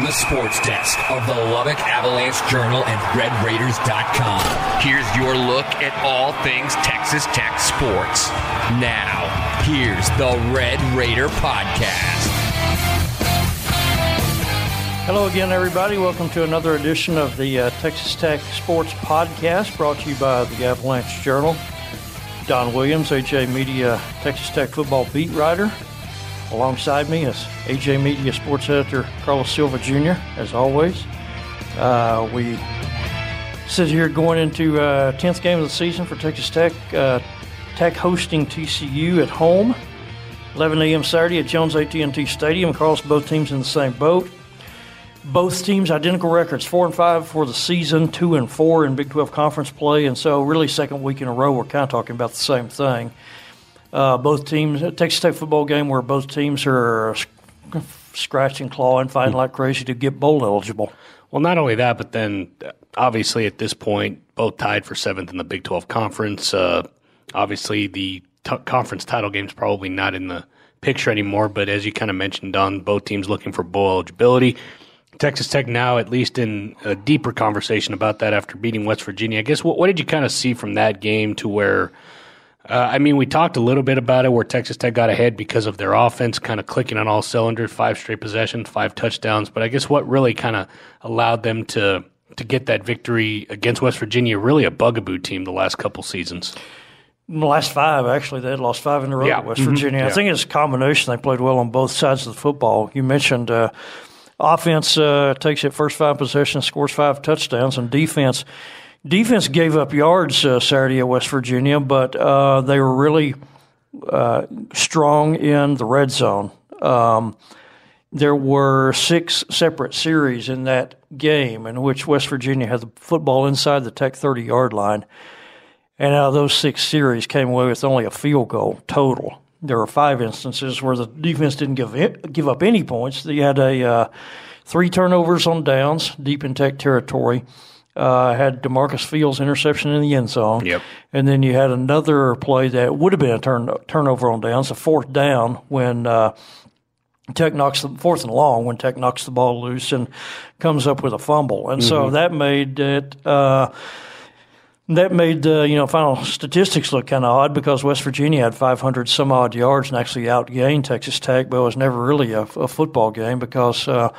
The sports desk of the Lubbock Avalanche Journal and RedRaiders.com, here's your look at all things Texas Tech sports. Now, here's the Red Raider Podcast. Hello again, everybody. Welcome to another edition of the uh, Texas Tech Sports Podcast brought to you by the Avalanche Journal. Don Williams, AJ Media Texas Tech football beat writer. Alongside me is AJ Media sports editor Carlos Silva Jr., as always. Uh, we sit here going into uh, 10th game of the season for Texas Tech. Uh, Tech hosting TCU at home. 11 a.m. Saturday at Jones AT&T Stadium. Carlos, both teams in the same boat. Both teams identical records, four and five for the season, two and four in Big 12 conference play, and so really second week in a row we're kind of talking about the same thing. Uh, both teams, Texas Tech football game where both teams are scratching, clawing, fighting like crazy to get bowl eligible. Well, not only that, but then obviously at this point, both tied for seventh in the Big 12 conference. Uh, obviously, the t- conference title game is probably not in the picture anymore, but as you kind of mentioned, Don, both teams looking for bowl eligibility. Texas Tech now, at least in a deeper conversation about that after beating West Virginia. I guess what, what did you kind of see from that game to where – uh, I mean, we talked a little bit about it where Texas Tech got ahead because of their offense kind of clicking on all cylinders, five straight possessions, five touchdowns. But I guess what really kind of allowed them to to get that victory against West Virginia, really a bugaboo team the last couple seasons. The last five, actually, they had lost five in a row yeah. West mm-hmm. Virginia. Mm-hmm. I think it's a combination. They played well on both sides of the football. You mentioned uh, offense uh, takes it first five possessions, scores five touchdowns, and defense – Defense gave up yards uh, Saturday at West Virginia, but uh, they were really uh, strong in the red zone. Um, there were six separate series in that game in which West Virginia had the football inside the Tech 30 yard line. And out of those six series, came away with only a field goal total. There were five instances where the defense didn't give it, give up any points. They had a uh, three turnovers on downs deep in Tech territory uh, had Demarcus Fields interception in the end zone. Yep. And then you had another play that would have been a turn, turnover on downs, a fourth down when uh, Tech knocks the fourth and long when Tech knocks the ball loose and comes up with a fumble. And mm-hmm. so that made it. Uh, that made the you know final statistics look kind of odd because West Virginia had 500 some odd yards and actually outgained Texas Tech, but it was never really a, a football game because uh,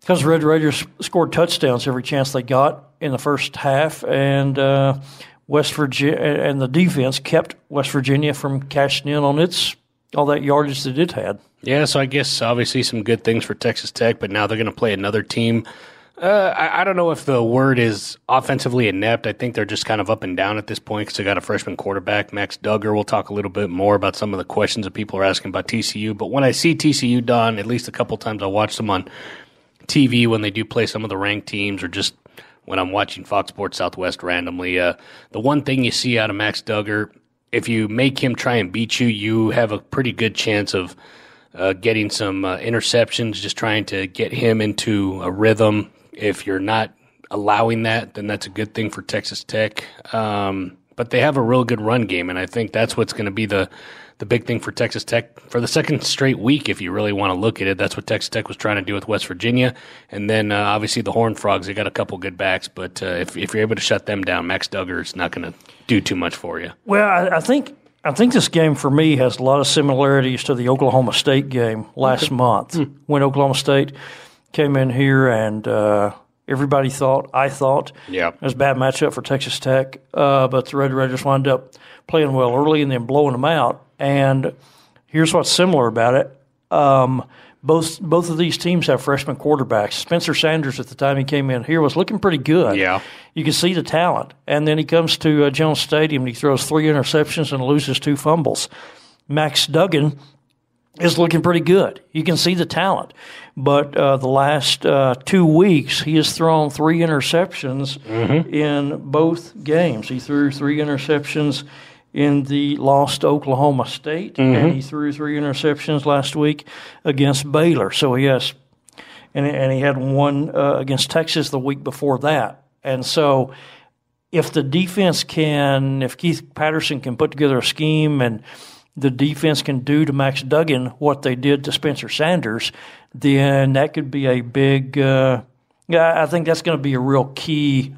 because the Red Raiders scored touchdowns every chance they got in the first half, and uh, West Virginia and the defense kept West Virginia from cashing in on its all that yardage that it had. Yeah, so I guess obviously some good things for Texas Tech, but now they're going to play another team. Uh, I, I, don't know if the word is offensively inept. I think they're just kind of up and down at this point because they got a freshman quarterback, Max Duggar. We'll talk a little bit more about some of the questions that people are asking about TCU. But when I see TCU Don, at least a couple times I watched them on TV when they do play some of the ranked teams or just when I'm watching Fox Sports Southwest randomly. Uh, the one thing you see out of Max Duggar, if you make him try and beat you, you have a pretty good chance of uh, getting some uh, interceptions, just trying to get him into a rhythm. If you're not allowing that, then that's a good thing for Texas Tech. Um, but they have a real good run game, and I think that's what's going to be the the big thing for Texas Tech for the second straight week, if you really want to look at it. That's what Texas Tech was trying to do with West Virginia. And then uh, obviously the Horned Frogs, they got a couple good backs, but uh, if, if you're able to shut them down, Max Duggar is not going to do too much for you. Well, I, I, think. I think this game for me has a lot of similarities to the Oklahoma State game last okay. month mm. when Oklahoma State came in here and uh, everybody thought, I thought, yeah. it was a bad matchup for Texas Tech, uh, but the Red Raiders wound up playing well early and then blowing them out. And here's what's similar about it. Um, both both of these teams have freshman quarterbacks. Spencer Sanders at the time he came in here was looking pretty good. Yeah, you can see the talent. And then he comes to uh, Jones Stadium and he throws three interceptions and loses two fumbles. Max Duggan is looking pretty good. You can see the talent. But uh, the last uh, two weeks, he has thrown three interceptions mm-hmm. in both games. He threw three interceptions in the lost Oklahoma State, mm-hmm. and he threw three interceptions last week against Baylor. So he has, and, and he had one uh, against Texas the week before that. And so, if the defense can, if Keith Patterson can put together a scheme and the defense can do to Max Duggan what they did to Spencer Sanders, then that could be a big. Uh, I think that's going to be a real key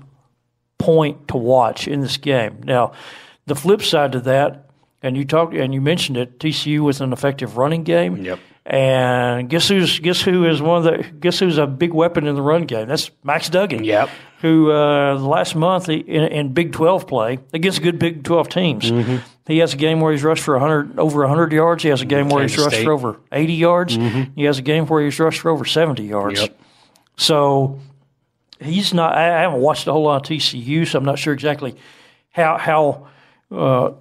point to watch in this game. Now, the flip side to that, and you talked and you mentioned it, TCU was an effective running game. Yep. And guess who's guess who is one of the guess who's a big weapon in the run game? That's Max Duggan. Yep. Who uh, last month in, in, Big Twelve play against good Big Twelve teams, mm-hmm. he has a game where he's rushed for hundred over hundred yards. He has a game where he's rushed State. for over eighty yards. Mm-hmm. He has a game where he's rushed for over seventy yards. Yep. So he's not. I haven't watched a whole lot of TCU, so I'm not sure exactly how how uh,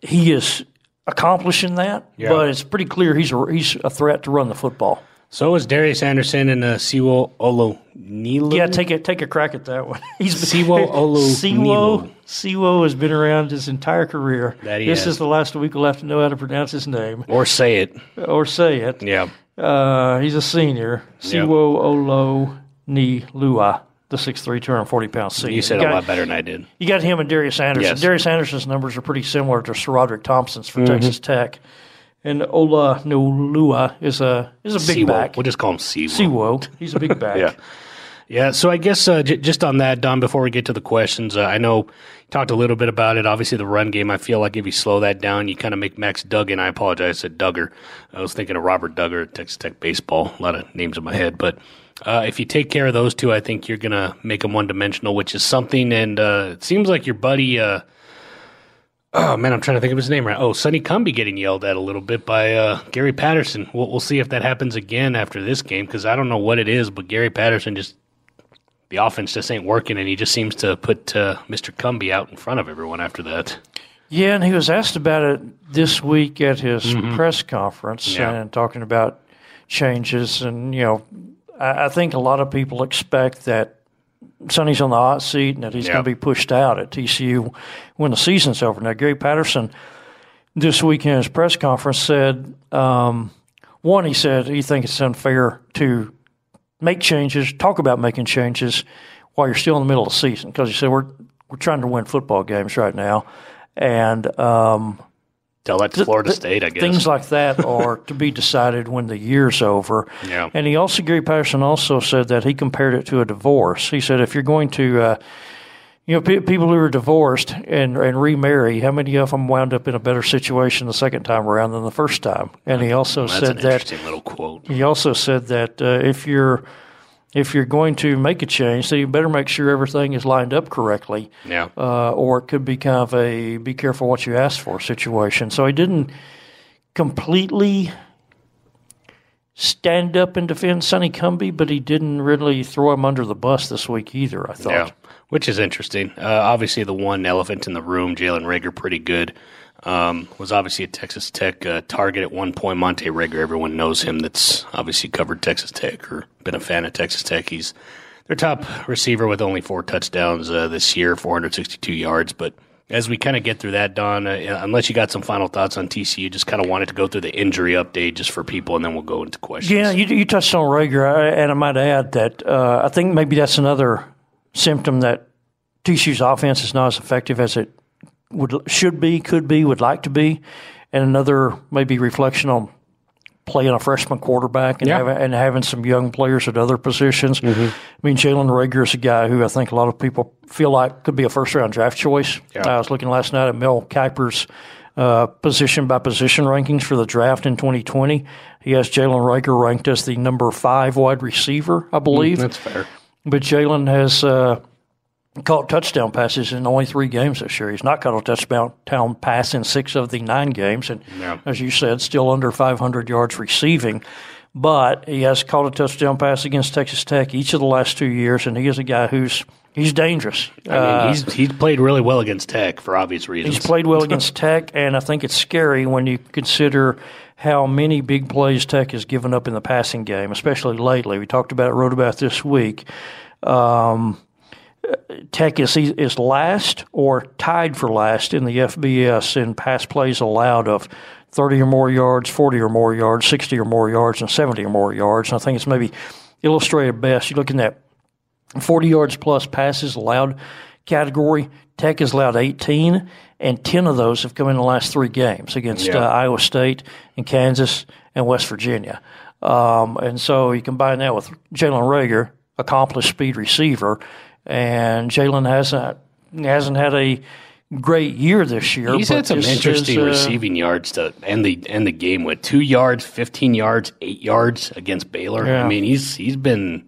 he is accomplishing that. Yeah. But it's pretty clear he's a, he's a threat to run the football. So is Darius Anderson and uh, Sewo Olonilo. Yeah, take a take a crack at that one. He's Sewo Olo Sewo Sewo has been around his entire career. That he this has. is the last week we'll have to know how to pronounce his name or say it or say it. Yeah. Uh, he's a senior. Sewo yep. Olo Ni Lua, the 6'3", 240 pound senior. You said you got, a lot better than I did. You got him and Darius Anderson. Yes. Darius Anderson's numbers are pretty similar to SaRodorick Thompson's for mm-hmm. Texas Tech. And Ola Nolua is a is a big Sewo. back. We'll just call him Sewo. Sewo. He's a big back. yeah. Yeah, so I guess uh, j- just on that, Don, before we get to the questions, uh, I know you talked a little bit about it. Obviously, the run game, I feel like if you slow that down, you kind of make Max Duggan. I apologize, I said Duggar. I was thinking of Robert Dugger, Texas Tech baseball. A lot of names in my head. But uh, if you take care of those two, I think you're going to make them one dimensional, which is something. And uh, it seems like your buddy, uh, oh man, I'm trying to think of his name right. Oh, Sonny Cumbie getting yelled at a little bit by uh, Gary Patterson. We'll, we'll see if that happens again after this game because I don't know what it is, but Gary Patterson just. The offense just ain't working, and he just seems to put uh, Mr. Cumbie out in front of everyone after that. Yeah, and he was asked about it this week at his mm-hmm. press conference yeah. and talking about changes and you know I, I think a lot of people expect that Sonny's on the hot seat and that he's yep. going to be pushed out at TCU when the season's over. Now, Gary Patterson this week in his press conference said, um, one, he said he thinks it's unfair to make changes, talk about making changes while you're still in the middle of the season because he said we're we're trying to win football games right now, and um, Tell that to Florida State, I guess. Things like that are to be decided when the year's over. Yeah. And he also, Gary Patterson also said that he compared it to a divorce. He said if you're going to, uh, you know, pe- people who are divorced and and remarry, how many of them wound up in a better situation the second time around than the first time? And he also That's said that. Interesting little quote. He also said that uh, if you're if you're going to make a change, then you better make sure everything is lined up correctly. Yeah. Uh, or it could be kind of a be careful what you ask for situation. So he didn't completely stand up and defend Sonny Cumbie, but he didn't really throw him under the bus this week either, I thought. Yeah, which is interesting. Uh, obviously, the one elephant in the room, Jalen Reagor, pretty good. Um, was obviously a Texas Tech uh, target at one point. Montae Reagor, everyone knows him. That's obviously covered Texas Tech or been a fan of Texas Tech. He's their top receiver with only four touchdowns uh, this year, 462 yards. But as we kind of get through that, Don, uh, unless you got some final thoughts on TCU, just kind of wanted to go through the injury update just for people, and then we'll go into questions. Yeah, you, you touched on Reagor, and I might add that uh, I think maybe that's another symptom that TCU's offense is not as effective as it would should be, could be, would like to be, and another maybe reflection on playing a freshman quarterback and, yeah. having, and having some young players at other positions. Mm-hmm. I mean, Jalen Reagor is a guy who I think a lot of people feel like could be a first round draft choice. Yeah. I was looking last night at Mel Kiper's uh, position by position rankings for the draft in 2020. He has Jalen Reagor ranked as the number five wide receiver, I believe. Mm, that's fair. But Jalen has. Uh, caught touchdown passes in only three games this year. He's not caught a touchdown pass in six of the nine games, and yeah. as you said, still under 500 yards receiving. But he has caught a touchdown pass against Texas Tech each of the last two years, and he is a guy who's he's dangerous. I mean, uh, he's he's played really well against Tech for obvious reasons. He's played well against Tech, and I think it's scary when you consider how many big plays Tech has given up in the passing game, especially lately. We talked about it, wrote about this week. Um, Tech is is last or tied for last in the FBS in pass plays allowed of 30 or more yards, 40 or more yards, 60 or more yards, and 70 or more yards. And I think it's maybe illustrated best. You look in that 40 yards plus passes allowed category, Tech has allowed 18, and 10 of those have come in the last three games against Yeah. uh, Iowa State and Kansas and West Virginia. Um, and so you combine that with Jalen Reagor, accomplished speed receiver, and Jalen hasn't hasn't had a great year this year. He's had some interesting is, uh, receiving yards to end the end the game with two yards, fifteen yards, eight yards against Baylor. Yeah. I mean, he's he's been,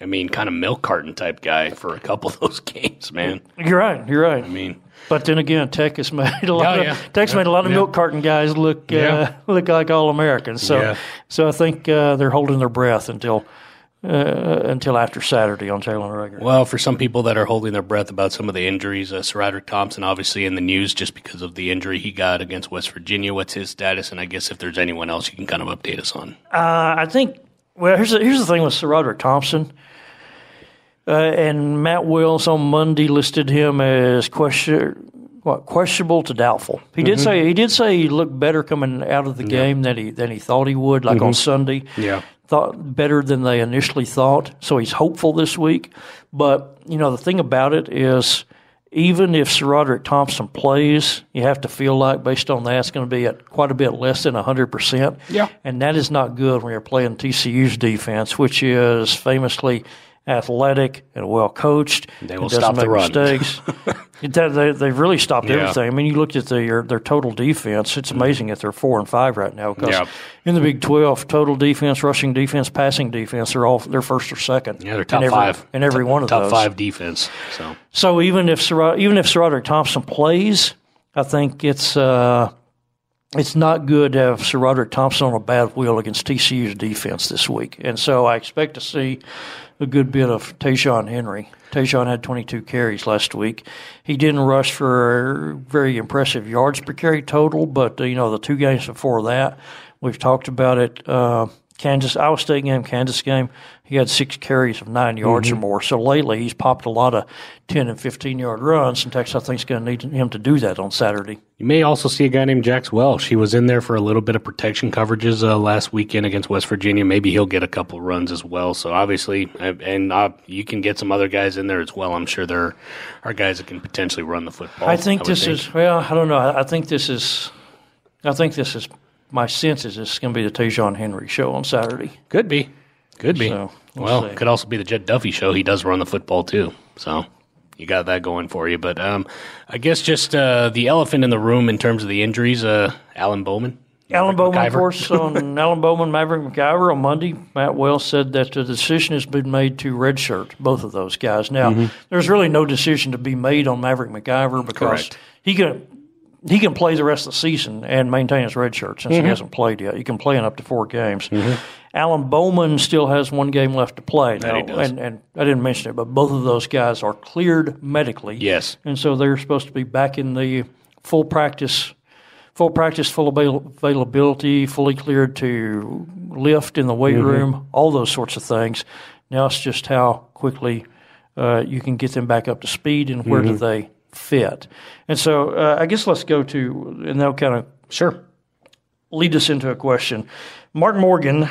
I mean, kind of milk carton type guy for a couple of those games, man. You're right. You're right. I mean, But then again, Tech has made a lot Yeah, of. Tech's Yeah, made a lot of milk carton guys look uh, look like all Americans. So so I think uh, they're holding their breath until uh, until after Saturday on Jalen Reagor. well, for some people that are holding their breath about some of the injuries, uh, SaRodorick Thompson obviously in the news just because of the injury he got against West Virginia. What's his status? And I guess if there's anyone else you can kind of update us on. Uh, I think. Well, here's the, here's the thing with SaRodorick Thompson. Uh, and Matt Wells on Monday listed him as question, what, questionable to doubtful. He did say he did say he looked better coming out of the game than he than he thought he would, like on Sunday. Yeah. Thought better than they initially thought. So he's hopeful this week. But you know the thing about it is, even if SaRodorick Thompson plays, you have to feel like based on that it's going to be at quite a bit less than hundred percent. Yeah. and that is not good when you're playing TCU's defense, which is famously athletic and well coached. They will stop the run. mistakes. They, they- they've really stopped Yeah. everything. I mean, you look at their their total defense. It's amazing that they're four and five right now. Because Yeah. in the Big Twelve, total defense, rushing defense, passing defense, they're all they're first or second. Yeah, they're in top every, five in every one of top those. five defense. So So even if Sir, even if SaRodorick Thompson plays, I think it's uh, it's not good to have SaRodorick Thompson on a bad wheel against TCU's defense this week. And so I expect to see a good bit of Ta'Zhawn Henry. Ta'Zhawn had 22 carries last week. He didn't rush for very impressive yards per carry total, but you know the two games before that, we've talked about it. Uh, Kansas, Iowa State game, Kansas game, he had six carries of nine yards or more. So lately, he's popped a lot of 10 and 15 yard runs, and Texas, I think, is going to need him to do that on Saturday. You may also see a guy named Jax Welch. He was in there for a little bit of protection coverages uh, last weekend against West Virginia. Maybe he'll get a couple of runs as well. So obviously, and uh, you can get some other guys in there as well. I'm sure there are guys that can potentially run the football. I think would this is well. I don't know. I, I think this is. I think this is. My sense is this is going to be the Ta'Zhawn Henry show on Saturday. could be, could be. So, we'll well, could also be the Jett Duffy show. He does run the football too. So you got that going for you. But um, I guess just uh, the elephant in the room in terms of the injuries. Uh, Alan Bowman. Alan Maverick Bowman, of McIver. course, on Alan Bowman, Maverick McIver on Monday. Matt Wells said that the decision has been made to redshirt both of those guys. Now, Mm-hmm. there's really no decision to be made on Maverick McIver because Correct. he can he can play the rest of the season and maintain his red shirt since Mm-hmm. he hasn't played yet. He can play in up to four games. Alan Bowman still has one game left to play. Now, he does. And, and I didn't mention it, but both of those guys are cleared medically. Yes. And so they're supposed to be back in the full practice, full practice, full avail- availability, fully cleared to lift in the weight room, all those sorts of things. Now it's just how quickly uh, you can get them back up to speed and where do they fit. And so uh, I guess let's go to, and that'll kind of Sure. lead us into a question. Mark Morgan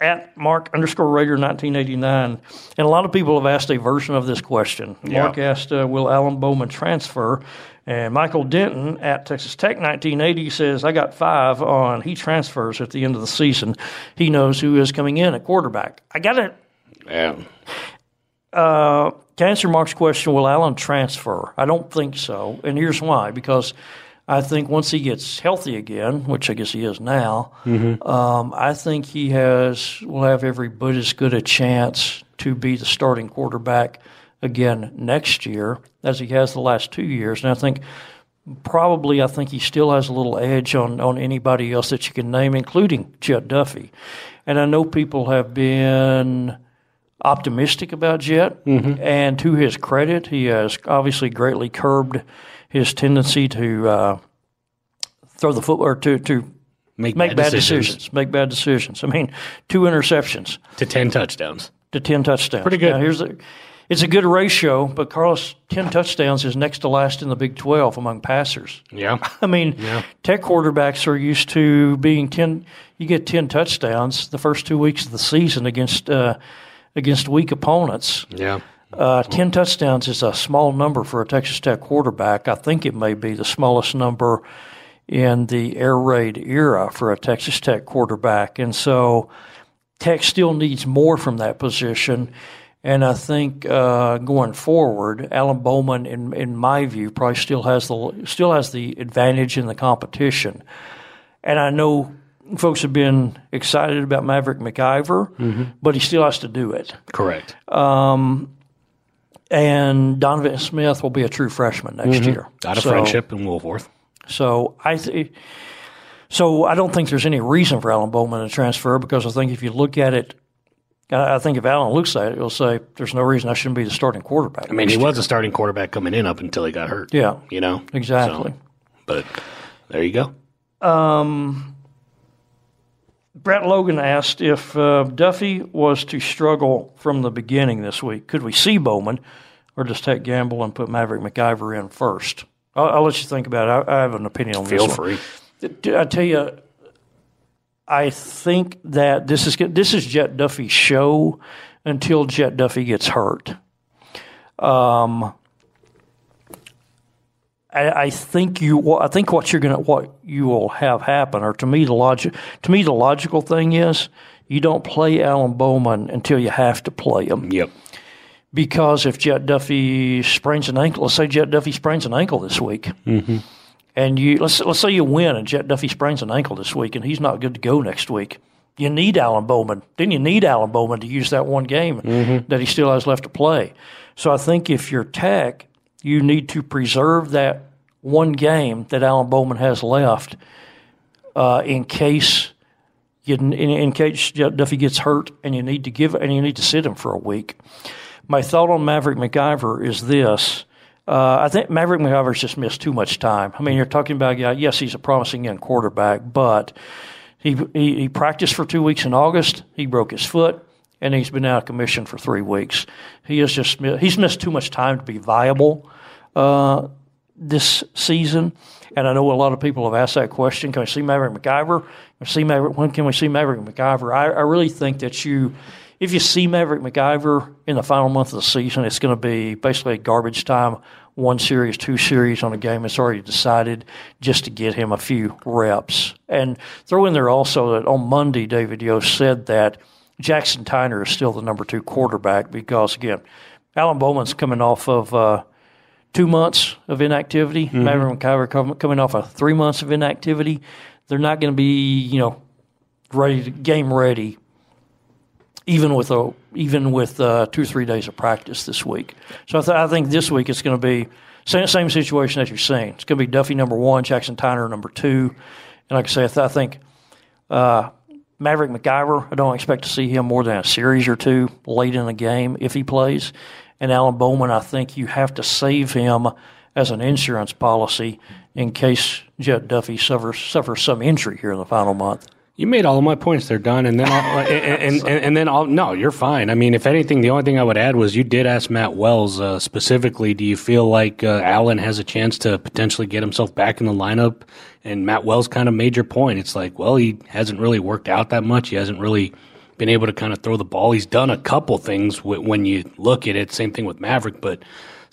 at Mark underscore Raider 1989, and a lot of people have asked a version of this question. Mark asked, uh, "Will Alan Bowman transfer?" And Michael Denton at Texas Tech 1980 says, "I got five on he transfers at the end of the season. He knows who is coming in at quarterback. I got it." Yeah. Uh, to answer Mark's question, will Alan transfer? I don't think so, and here's why: because I think once he gets healthy again, which I guess he is now, um, I think he has will have every bit as good a chance to be the starting quarterback again next year as he has the last two years. And I think probably I think he still has a little edge on, on anybody else that you can name, including Jett Duffy. And I know people have been optimistic about Jett, and to his credit, he has obviously greatly curbed his tendency to uh, throw the football or to to Make, make bad decisions. decisions. Make bad decisions. I mean, two interceptions to 10 touchdowns. to ten touchdowns. Pretty good. Now, here's the, it's a good ratio, but Carlos, ten touchdowns is next to last in the Big Twelve among passers. Yeah. I mean, tech quarterbacks are used to being ten. You get ten touchdowns the first two weeks of the season against uh, against weak opponents. Yeah. Uh, 10 touchdowns is a small number for a Texas Tech quarterback. I think it may be the smallest number in the air raid era for a Texas Tech quarterback. And so Tech still needs more from that position. And I think uh, going forward, Alan Bowman, in in my view, probably still has the still has the advantage in the competition. And I know folks have been excited about Maverick McIver, mm-hmm. but he still has to do it. Correct. Um, and Donovan Smith will be a true freshman next mm-hmm. year. Out of So- Frenship in Wolfforth. So I th- so I don't think there's any reason for Alan Bowman to transfer because I think if you look at it, I think if Alan looks at it, he'll say there's no reason I shouldn't be the starting quarterback. I mean, he was a starting quarterback coming in up until he got hurt. Yeah. You know? exactly. So, but there you go. Um, Brett Logan asked if uh, Duffy was to struggle from the beginning this week, could we see Bowman or just take gamble and put Maverick McIver in first? I'll, I'll let you think about it. I, I have an opinion on Feel this. one. free. I tell you, I think that this is this is Jett Duffy's show until Jett Duffy gets hurt. Um, I, I think you. I think what you're gonna what you will have happen, or to me the logic to me the logical thing is you don't play Alan Bowman until you have to play him Yep. because if Jett Duffy sprains an ankle, let's say Jett Duffy sprains an ankle this week, mm-hmm. and you let's let's say you win and Jett Duffy sprains an ankle this week, and he's not good to go next week. You need Alan Bowman. Then you need Alan Bowman to use that one game mm-hmm. that he still has left to play. So I think if you're Tech, you need to preserve that one game that Alan Bowman has left uh, in case you, in, in case Duffy gets hurt and you need to give and you need to sit him for a week. My thought on Maverick McIver is this. Uh, I think Maverick McIver's just missed too much time. I mean, you're talking about guy, yes, he's a promising young quarterback, but he, he, he practiced for two weeks in August. He broke his foot, and he's been out of commission for three weeks. He has just he's missed too much time to be viable uh, this season. And I know a lot of people have asked that question: Can we see Maverick McIver? See Maverick? When can we see Maverick McIver? I, I really think that you, if you see Maverick McIver in the final month of the season, it's going to be basically garbage time. One series, two series on a game that's already decided, just to get him a few reps. And throw in there also that on Monday, David Yost said that Jackson Tyner is still the number two quarterback because again, Alan Bowman's coming off of. Uh, two months of inactivity. Maverick McIver com- coming off of three months of inactivity. They're not going to be, you know, ready to game ready, even with a even with uh, two or three days of practice this week. So I, th- I think this week it's going to be same, same situation as you're saying. It's going to be Duffy number one, Jackson Tyner number two, and like I say, I, th- I think. Uh, Maverick McIver, I don't expect to see him more than a series or two late in the game if he plays. And Alan Bowman, I think you have to save him as an insurance policy in case Jett Duffy suffers suffers some injury here in the final month. You made all of my points there, done, and then I'll, and, and, and, and then I'll no, you're fine. I mean, if anything, the only thing I would add was you did ask Matt Wells uh, specifically. Do you feel like uh, Alan has a chance to potentially get himself back in the lineup? And Matt Wells kind of made your point. It's like, well, he hasn't really worked out that much. He hasn't really been able to kind of throw the ball. He's done a couple things w- when you look at it. Same thing with Maverick, but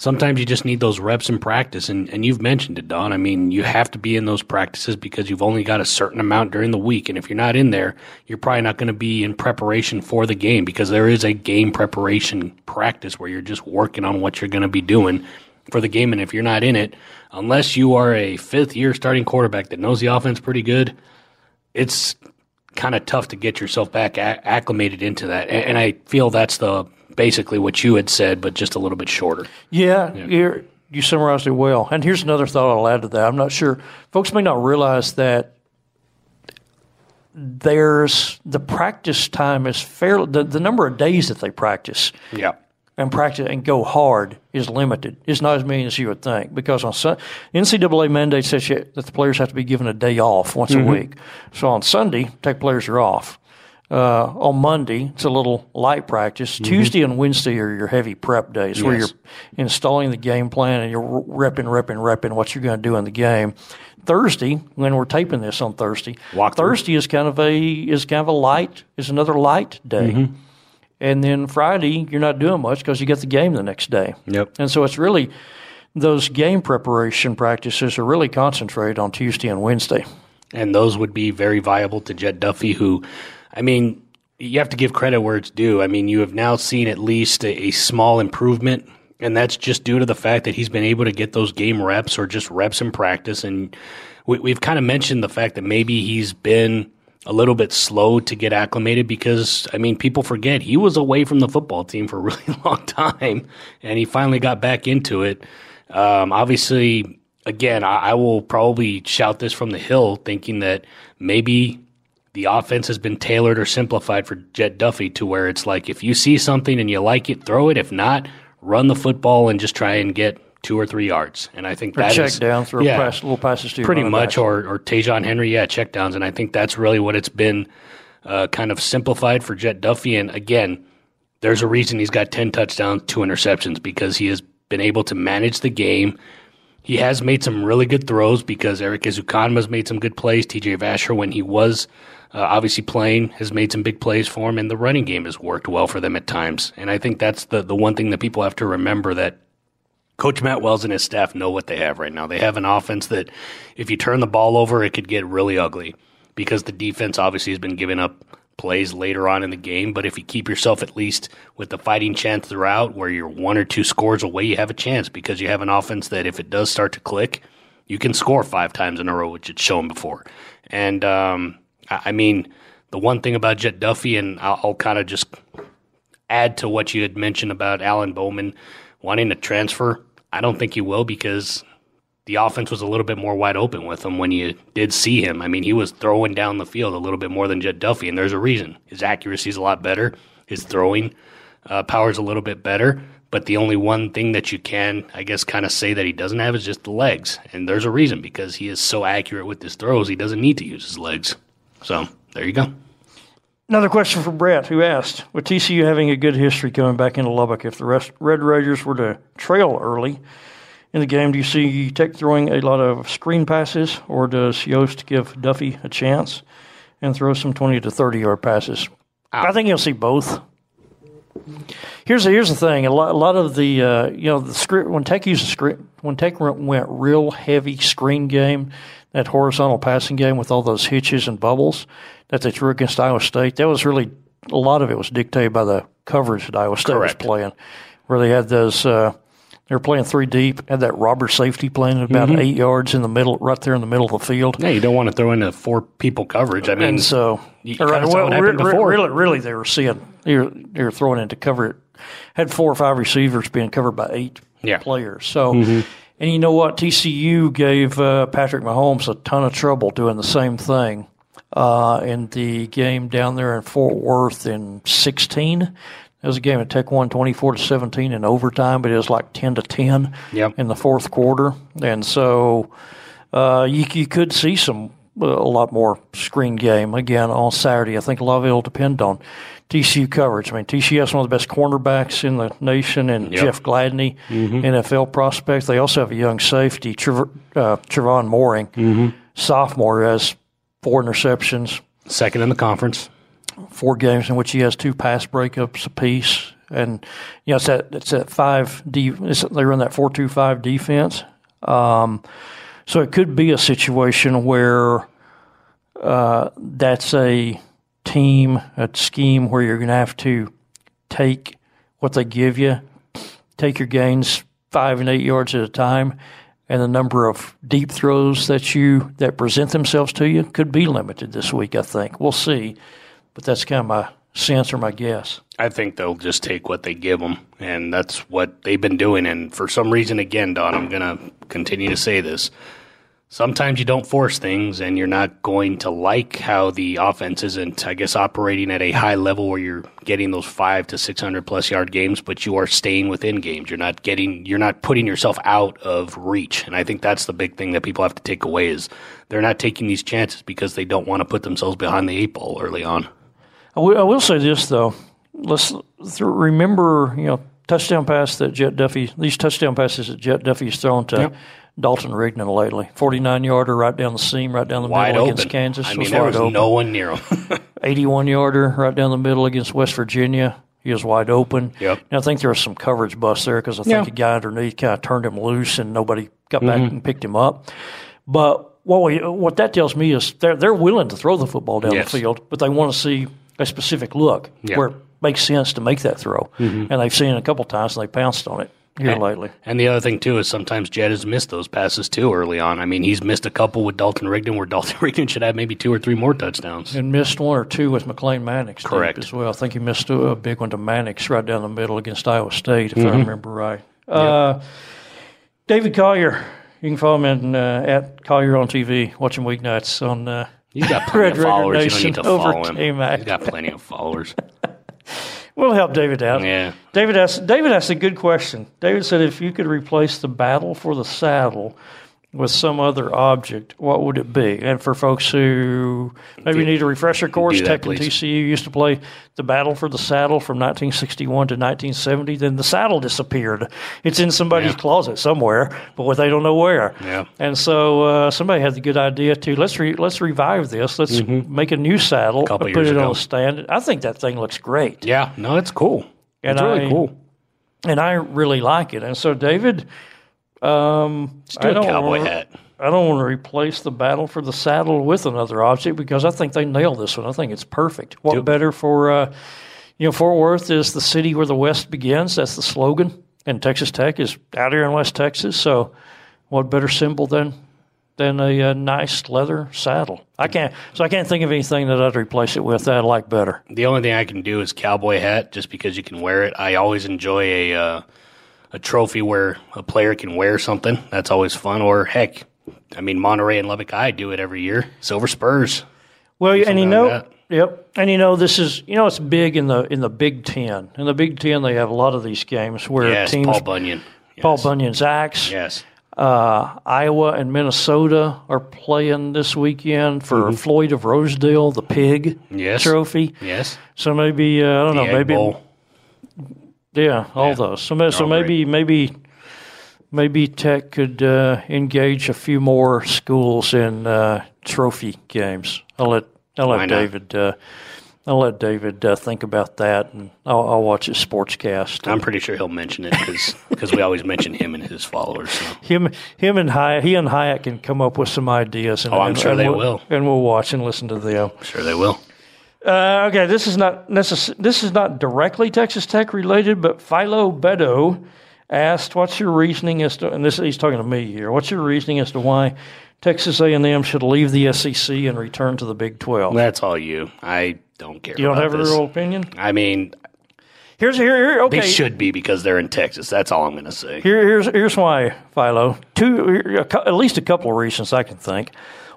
sometimes you just need those reps in practice. And, and you've mentioned it, Don. I mean, you have to be in those practices because you've only got a certain amount during the week. And if you're not in there, you're probably not going to be in preparation for the game because there is a game preparation practice where you're just working on what you're going to be doing for the game. And if you're not in it, unless you are a fifth year starting quarterback that knows the offense pretty good, it's kind of tough to get yourself back acclimated into that. And, and I feel that's the basically what you had said, but just a little bit shorter. Yeah, You're, you summarized it well. And here's another thought I'll add to that. I'm not sure folks may not realize that there's the practice time is fairly the, the number of days that they practice Yeah. and practice and go hard is limited. It's not as many as you would think because on Sun, NCAA mandate says that the players have to be given a day off once a mm-hmm. week. So on Sunday, Tech players are off. Uh, on Monday, it's a little light practice. Tuesday and Wednesday are your heavy prep days where you're installing the game plan and you're repping, repping, repping what you're going to do in the game. Thursday, when we're taping this on Thursday, Walkthrough. Thursday is kind of a is kind of a light is another light day. and then Friday you're not doing much because you get the game the next day. Yep. And so it's really those game preparation practices are really concentrated on Tuesday and Wednesday. And those would be very viable to Jett Duffy, who, I mean, you have to give credit where it's due. I mean, you have now seen at least a, a small improvement, and that's just due to the fact that he's been able to get those game reps or just reps in practice. And we, we've kind of mentioned the fact that maybe he's been a little bit slow to get acclimated because I mean people forget he was away from the football team for a really long time and he finally got back into it. Um, obviously, again, I, I, will probably shout this from the hill, thinking that maybe the offense has been tailored or simplified for Jett Duffy to where it's like if you see something and you like it, throw it. If not, run the football and just try and get two or three yards. And I think or that check is, down, throw yeah, pass, little passes to pretty much, or or Ta'Zhawn Henry, yeah, check downs. And I think that's really what it's been uh, kind of simplified for Jett Duffy. And again, there's a reason he's got ten touchdowns, two interceptions because he has been able to manage the game. He has made some really good throws because Erik Ezukanma's made some good plays. TJ Vasher, when he was uh, obviously playing, has made some big plays for him, and the running game has worked well for them at times. And I think that's the, the one thing that people have to remember that Coach Matt Wells and his staff know what they have right now. They have an offense that, if you turn the ball over, it could get really ugly because the defense obviously has been giving up plays later on in the game. But if you keep yourself at least with the fighting chance throughout, where you're one or two scores away, you have a chance because you have an offense that, if it does start to click, you can score five times in a row, which it's shown before. And um, I mean, the one thing about Jett Duffy, and I'll, I'll kind of just add to what you had mentioned about Alan Bowman wanting to transfer. I don't think he will because the offense was a little bit more wide open with him when you did see him. I mean, he was throwing down the field a little bit more than Jett Duffy, and there's a reason. His accuracy is a lot better. His throwing uh, power is a little bit better. But the only one thing that you can, I guess, kind of say that he doesn't have is just the legs. And there's a reason because he is so accurate with his throws, he doesn't need to use his legs. So there you go. Another question for Brett, who asked, with TCU having a good history coming back into Lubbock, if the Red Raiders were to trail early in the game, do you see Tech throwing a lot of screen passes, or does Yost give Duffy a chance and throw some 20 to 30 yard passes? I think you'll see both. Here's the, here's the thing. A lot, a lot of the uh, you know the script when Tech used the script when Tech went real heavy screen game, that horizontal passing game with all those hitches and bubbles that they threw against Iowa State. That was really a lot of it was dictated by the coverage that Iowa State Correct. was playing, where they had those. Uh, they were playing three deep, had that robber safety playing at about Mm-hmm. eight yards in the middle, right there in the middle of the field. Yeah, you don't want to throw into four people coverage. I mean, And so, you right, happened re- re- before. really, really, they were seeing they were, they were throwing into cover. Had four or five receivers being covered by eight Yeah. Mm-hmm. players. So, and you know what? TCU gave uh, Patrick Mahomes a ton of trouble doing the same thing uh, in the game down there in Fort Worth in sixteen. It was a game at Tech won twenty four to seventeen in overtime, but it was like ten to ten Yep. in the fourth quarter, and so uh, you, you could see some uh, a lot more screen game again on Saturday. I think a lot of it will depend on TCU coverage. I mean, TCU has one of the best cornerbacks in the nation, and Yep. Jeff Gladney, NFL prospect. They also have a young safety, Trev- uh, Trevon Moehrig, sophomore, has four interceptions, second in the conference. four games in which he has two pass breakups apiece. And you know, it's that it's that five D. It's, they run that four two five defense. Um, so it could be a situation where uh, that's a team, a scheme where you're going to have to take what they give you, take your gains five and eight yards at a time, and the number of deep throws that you that present themselves to you could be limited this week. I think we'll see, but that's kind of my sense or my guess. I think they'll just take what they give them, and that's what they've been doing. And for some reason, again, Don, I'm going to continue to say this. Sometimes you don't force things, and you're not going to like how the offense isn't, I guess, operating at a high level where you're getting those five to six hundred plus yard games, but you are staying within games. You're not getting, you're not putting yourself out of reach. And I think that's the big thing that people have to take away is they're not taking these chances because they don't want to put themselves behind the eight ball early on. I will, say this though. Let's remember, you know, touchdown pass that Jett Duffy. These touchdown passes that Jett Duffy's thrown to Yep. Dalton Rigdon lately. Forty-nine yarder, right down the seam, right down the Wide middle open. against Kansas. I was mean, there was open. no one near him. 81 yarder right down the middle against West Virginia. He was wide open. Yep. And I think there was some coverage bust there because I think Yeah. a guy underneath kind of turned him loose and nobody got back mm-hmm. and picked him up. But what we what that tells me is they're they're willing to throw the football down Yes. the field, but they want to see a specific look Yeah. where it makes sense to make that throw. Mm-hmm. And they've seen it a couple times and they pounced on it here lately. And the other thing too is sometimes Jett has missed those passes too early on. I mean, he's missed a couple with Dalton Rigdon where Dalton Rigdon should have maybe two or three more touchdowns. And missed one or two with McLane Mannix Correct. as well. I think he missed a, a big one to Mannix right down the middle against Iowa State, if Mm-hmm. I remember right. Uh, David Collier, you can follow him in, uh, at Collier on TV, watching weeknights on uh, He's got plenty Red of Raider followers. You don't need to follow him. K-Mac. He's got plenty of followers. We'll help David out. Yeah. David asked. David asked a good question. David said, "If you could replace the battle for the saddle with some other object, what would it be?" And for folks who maybe need a refresher course, that, Tech and please. TCU used to play the battle for the saddle from 1961 to 1970. Then the saddle disappeared. It's in somebody's Yeah. closet somewhere, but they don't know where. Yeah. And so uh, somebody had the good idea to let's re- let's revive this. Let's make a new saddle, Couple put it on ago. a stand. I think that thing looks great. Yeah, no, it's cool. And it's really I- cool. and I really like it. And so, David, um, Let's do I a don't cowboy wanna- hat. I don't want to replace the battle for the saddle with another object because I think they nailed this one. I think it's perfect. What Yep. better for uh, you know? Fort Worth is the city where the West begins. That's the slogan. And Texas Tech is out here in West Texas. So, what better symbol than than a, uh nice leather saddle? I can't. So I can't think of anything that I'd replace it with that I like better. The only thing I can do is cowboy hat, just because you can wear it. I always enjoy a uh, a trophy where a player can wear something. That's always fun. Or heck, I mean Monterey and Lubbock I do it every year. Silver Spurs. Well, and you know, like yep, and you know, this is you know, it's big in the in the Big Ten. In the Big Ten, they have a lot of these games where Yes, teams, Paul Bunyan. Yes. Paul Bunyan's axe, Yes. uh, Iowa and Minnesota are playing this weekend for Floyd of Rosedale, the pig Mm-hmm. Yes. trophy. Yes. So maybe uh, I don't The know, Egg maybe Bowl. Yeah, all those. So, so all maybe maybe maybe Tech could uh, engage a few more schools in uh, trophy games. I'll let I'll let? David uh, I'll let David uh, think about that, and I'll, I'll watch his sportscast. I'm pretty sure he'll mention it because we always mention him and his followers. So. him him and Hyatt he and Hyatt can come up with some ideas. And, Oh, I'm and- sure and they we'll- will. and we'll watch and listen to them. Sure they will. Uh, okay, this is not necess- This is not directly Texas Tech related, but Philo Bedo asked, "What's your reasoning as to?" And this he's talking to me here. What's your reasoning as to why Texas A&M should leave the SEC and return to the Big Twelve? That's all you. I don't care. you don't have a real opinion. I mean, Here's here. here okay. they should be because they're in Texas. That's all I'm going to say. Here, here's here's why, Philo. Two, at least a couple of reasons I can think.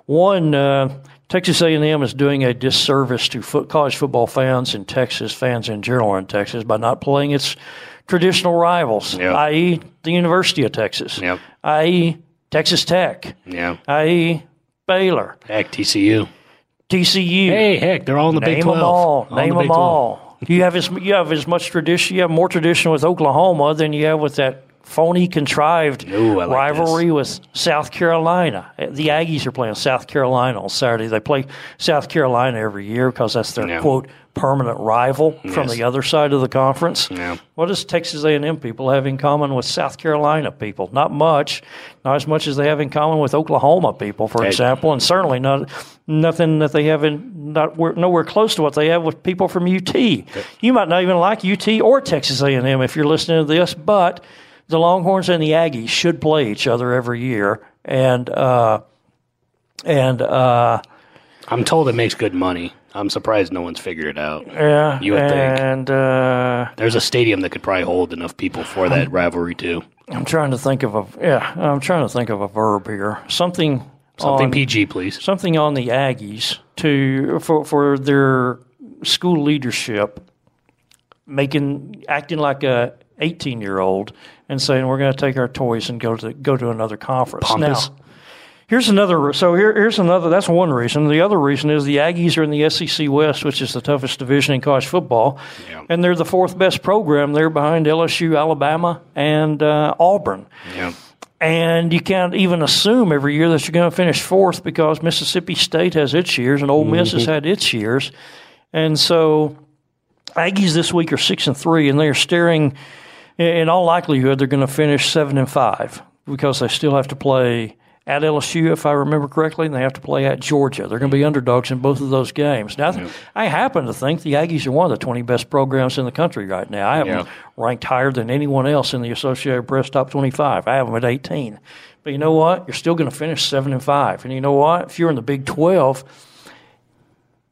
One, uh, Texas A&M is doing a disservice to foot, college football fans and Texas fans in general in Texas by not playing its traditional rivals, Yep. i.e., the University of Texas, Yep. i.e., Texas Tech, Yeah. i.e., Baylor, Heck, TCU. TCU. Hey, heck, they're all in the Name Big 12. them all. in Name the them 12. all. You have as you have as much tradition. You have more tradition with Oklahoma than you have with that phony, contrived Ooh, like rivalry with South Carolina. The Aggies are playing South Carolina on Saturday. They play South Carolina every year because that's their Yeah. quote permanent rival from the other side of the conference. Yeah. What does Texas A&M people have in common with South Carolina people? Not much. Not as much as they have in common with Oklahoma people, for Hey. example, and certainly not nothing that they have in not nowhere close to what they have with people from UT. You might not even like UT or Texas A&M if you're listening to this, but the Longhorns and the Aggies should play each other every year, and uh, and uh, I'm told it makes good money. I'm surprised no one's figured it out. yeah, You would think. and uh, There's a stadium that could probably hold enough people for that rivalry too. I'm trying to think of a yeah. I'm trying to think of a verb here. Something Something on, PG, please. something on the Aggies to for for their school leadership making acting like a 18 year old and saying we're going to take our toys and go to go to another conference. Pompous. Now, here's another. So here, here's another. That's one reason. The other reason is the Aggies are in the SEC West, which is the toughest division in college football, Yeah. and they're the fourth best program. They're behind LSU, Alabama, and uh, Auburn. Yeah. And you can't even assume every year that you're going to finish fourth because Mississippi State has its years and Ole Miss has had its years. And so Aggies this week are six and three, and they're staring. In all likelihood, they're going to finish seven and five because they still have to play at LSU, if I remember correctly, and they have to play at Georgia. They're going to be underdogs in both of those games. Now, yeah. I happen to think the Aggies are one of the 20 best programs in the country right now. I have yeah. them ranked higher than anyone else in the Associated Press top 25. I have them at 18. But you know what? You're still going to finish 7 and 5. And you know what? If you're in the Big 12,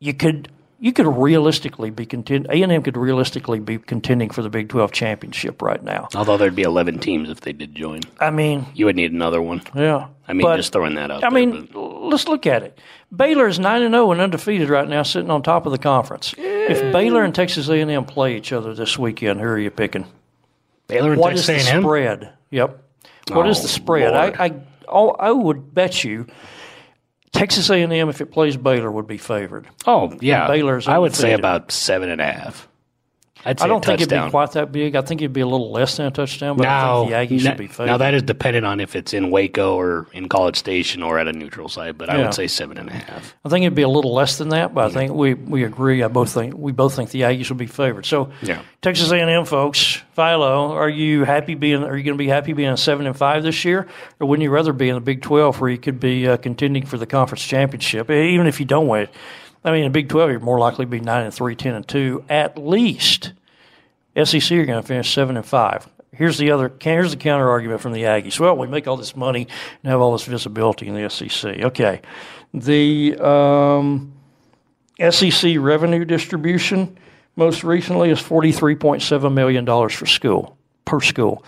you could you could realistically be contend. A and M could realistically be contending for the Big Twelve championship right now. Although there'd be eleven teams if they did join. I mean, you would need another one. Yeah, I mean, but, just throwing that out. I there, mean, but. let's look at it. Baylor is nine and zero oh and undefeated right now, sitting on top of the conference. Yeah. If Baylor and Texas A and M play each other this weekend, who are you picking? Baylor and what Texas A&M? the spread? Yep. What oh, is the oh, spread? I, I oh, I would bet you Texas A&M, if it plays Baylor, would be favored. Oh yeah, and Baylor's. I would say about seven and a half. I'd say I don't think it'd be quite that big. I think it'd be a little less than a touchdown, but now, I think the Aggies should be favored. Now that is dependent on if it's in Waco or in College Station or at a neutral site, but I would say seven and a half. I think it'd be a little less than that, but I think we, we agree. I both think we both think the Aggies will be favored. So yeah. Texas A&M folks, Philo, are you happy being? Are you going to be happy being a seven and five this year, or wouldn't you rather be in the Big Twelve where you could be uh, contending for the conference championship, even if you don't win? I mean, in Big Twelve, you're more likely to be nine and three, 10 and two at least. SEC are going to finish seven and five. Here's the other. Here's the counter argument from the Aggies. Well, we make all this money and have all this visibility in the SEC. Okay, the um, SEC revenue distribution most recently is forty three point seven million dollars for school per school.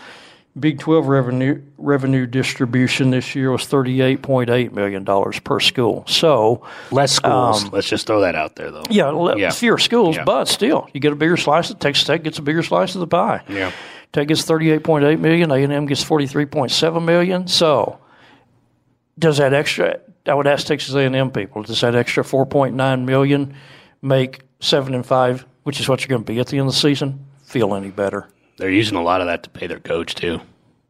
Big 12 revenue revenue distribution this year was $38.8 million per school. So less schools. Um, Let's just throw that out there, though. Yeah, le- yeah. fewer schools, yeah. but still, you get a bigger slice. Of, Texas Tech gets a bigger slice of the pie. Yeah. Tech gets 38.8 million. A&M gets 43.7 million. So does that extra? I would ask Texas A&M people. Does that extra 4.9 million make seven and five, which is what you're going to be at the end of the season, feel any better? They're using a lot of that to pay their coach too.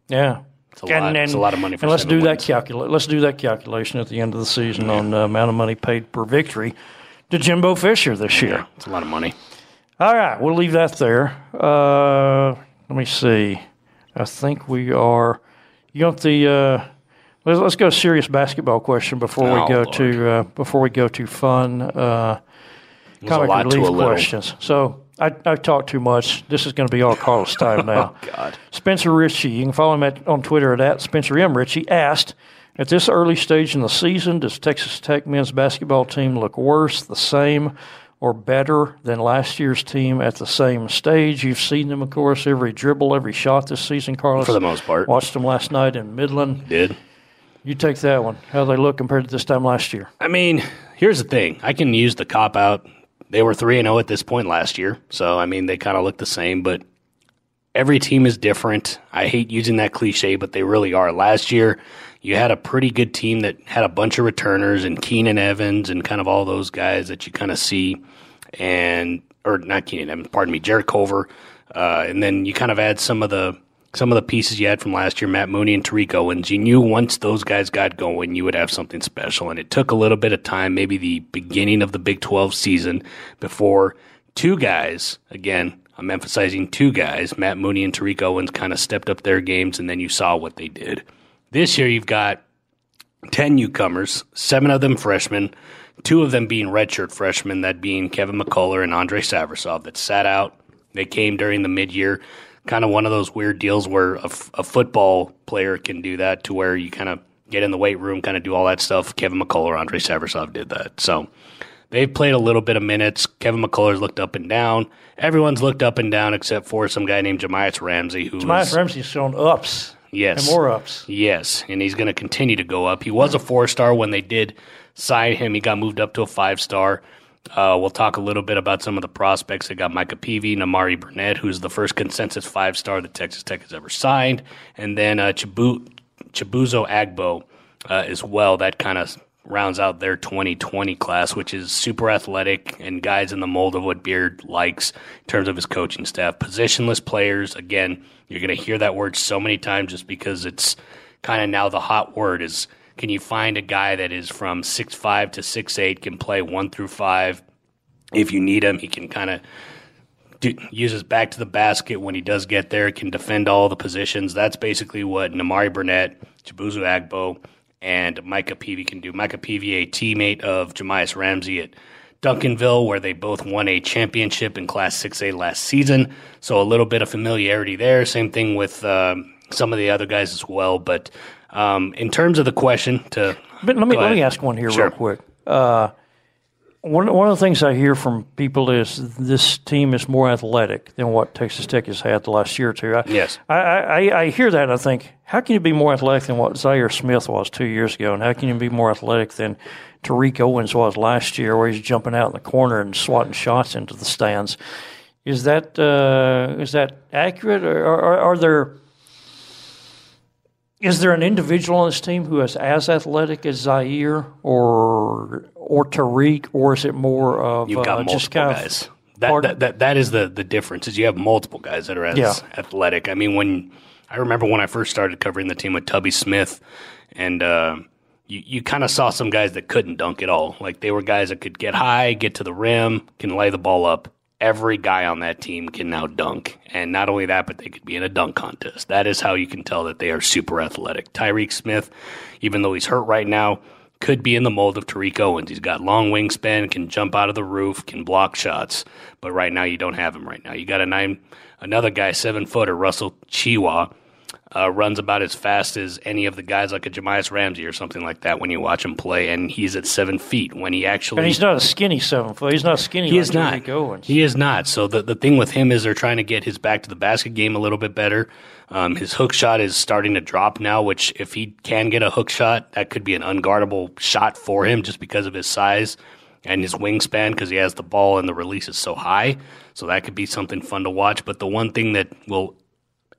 Yeah, it's a, and, lot, and, it's a lot of money. and let's do wins. that calculate. Let's do that calculation at the end of the season yeah. on the amount of money paid per victory to Jimbo Fisher this year. Yeah, it's a lot of money. All right, we'll leave that there. Uh, let me see. I think we are. You want the? Uh, let's, let's go serious basketball question before oh, we go Lord. to uh, before we go to fun uh, comic relief questions. So I, I talk too much. This is going to be all Carlos time now. oh, God. Spencer Ritchie, you can follow him at, on Twitter at, at Spencer M. Ritchie, asked, at this early stage in the season, does Texas Tech men's basketball team look worse, the same, or better than last year's team at the same stage? You've seen them, of course, every dribble, every shot this season, Carlos. For the most part. Watched them last night in Midland. Did. You take that one. How do they look compared to this time last year? I mean, here's the thing. I can use the cop out they were 3 and 0 at this point last year. So, I mean, they kind of look the same, but every team is different. I hate using that cliche, but they really are. Last year, you had a pretty good team that had a bunch of returners and Keenan Evans and kind of all those guys that you kind of see, and or not Keenan Evans, pardon me, Jarrett Culver, uh, and then you kind of add some of the some of the pieces you had from last year, Matt Mooney and Tariq Owens, you knew once those guys got going, you would have something special. And it took a little bit of time, maybe the beginning of the Big 12 season, before two guys, again, I'm emphasizing two guys, Matt Mooney and Tariq Owens, kind of stepped up their games, and then you saw what they did. This year, you've got 10 newcomers, seven of them freshmen, two of them being redshirt freshmen, that being Kevin McCullar and Andre Savrasov, that sat out. They came during the mid year kind of one of those weird deals where a, f- a football player can do that to where you kind of get in the weight room, kind of do all that stuff. Kevin McCullar, Andre Savrasov did that. So they've played a little bit of minutes. Kevin McCullar's looked up and down. Everyone's looked up and down except for some guy named Jahmi'us Ramsey, who Jahmi'us Ramsey's shown ups. Yes. And more ups. Yes. And he's going to continue to go up. He was a four star when they did sign him. He got moved up to a five star. Uh, we'll talk a little bit about some of the prospects. They got Micah Peavy, Nimari Burnett, who's the first consensus five star that Texas Tech has ever signed, and then uh, Chibu- Chibuzo Agbo uh, as well. That kind of rounds out their 2020 class, which is super athletic and guys in the mold of what Beard likes in terms of his coaching staff. Positionless players, again, you're going to hear that word so many times just because it's kind of now the hot word is – can you find a guy that is from six five to six eight, can play one through five? If you need him, he can kind of uses back to the basket when he does get there, can defend all the positions. That's basically what Nimari Burnett, Chibuzo Agbo, and Micah Peavy can do. Micah Peavy, a teammate of Jahmi'us Ramsey at Duncanville, where they both won a championship in Class 6A last season. So a little bit of familiarity there. Same thing with um, some of the other guys as well. But um, in terms of the question, to but let me let me ask one here sure. real quick. Uh, one one of the things I hear from people is this team is more athletic than what Texas Tech has had the last year or two. I, yes, I, I, I hear that and I think, how can you be more athletic than what Zhaire Smith was two years ago, and how can you be more athletic than Tariq Owens was last year, where he's jumping out in the corner and swatting shots into the stands? Is that uh, is that accurate, or, or are there? Is there an individual on this team who is as athletic as Zhaire or or Tariq, or is it more of You've got uh, just multiple guys. That, that, that that is the the difference is you have multiple guys that are as Yeah. athletic. I mean, when I remember when I first started covering the team with Tubby Smith, and uh, you you kind of saw some guys that couldn't dunk at all. Like they were guys that could get high, get to the rim, can lay the ball up. Every guy on that team can now dunk, and not only that, but they could be in a dunk contest. That is how you can tell that they are super athletic. Tyreek Smith, even though he's hurt right now, could be in the mold of Tariq Owens. He's got long wingspan, can jump out of the roof, can block shots. But right now, you don't have him. Right now, you got a nine, another guy, seven footer, Russel Tchewa, uh, runs about as fast as any of the guys like a Jahmi'us Ramsey or something like that when you watch him play, and he's at seven feet when he actually. and he's not a skinny seven foot. He's not skinny. He like is not. Owens. He is not. So the the thing with him is they're trying to get his back to the basket game a little bit better. Um, his hook shot is starting to drop now, which if he can get a hook shot, that could be an unguardable shot for him just because of his size and his wingspan because he has the ball and the release is so high. So that could be something fun to watch. But the one thing that will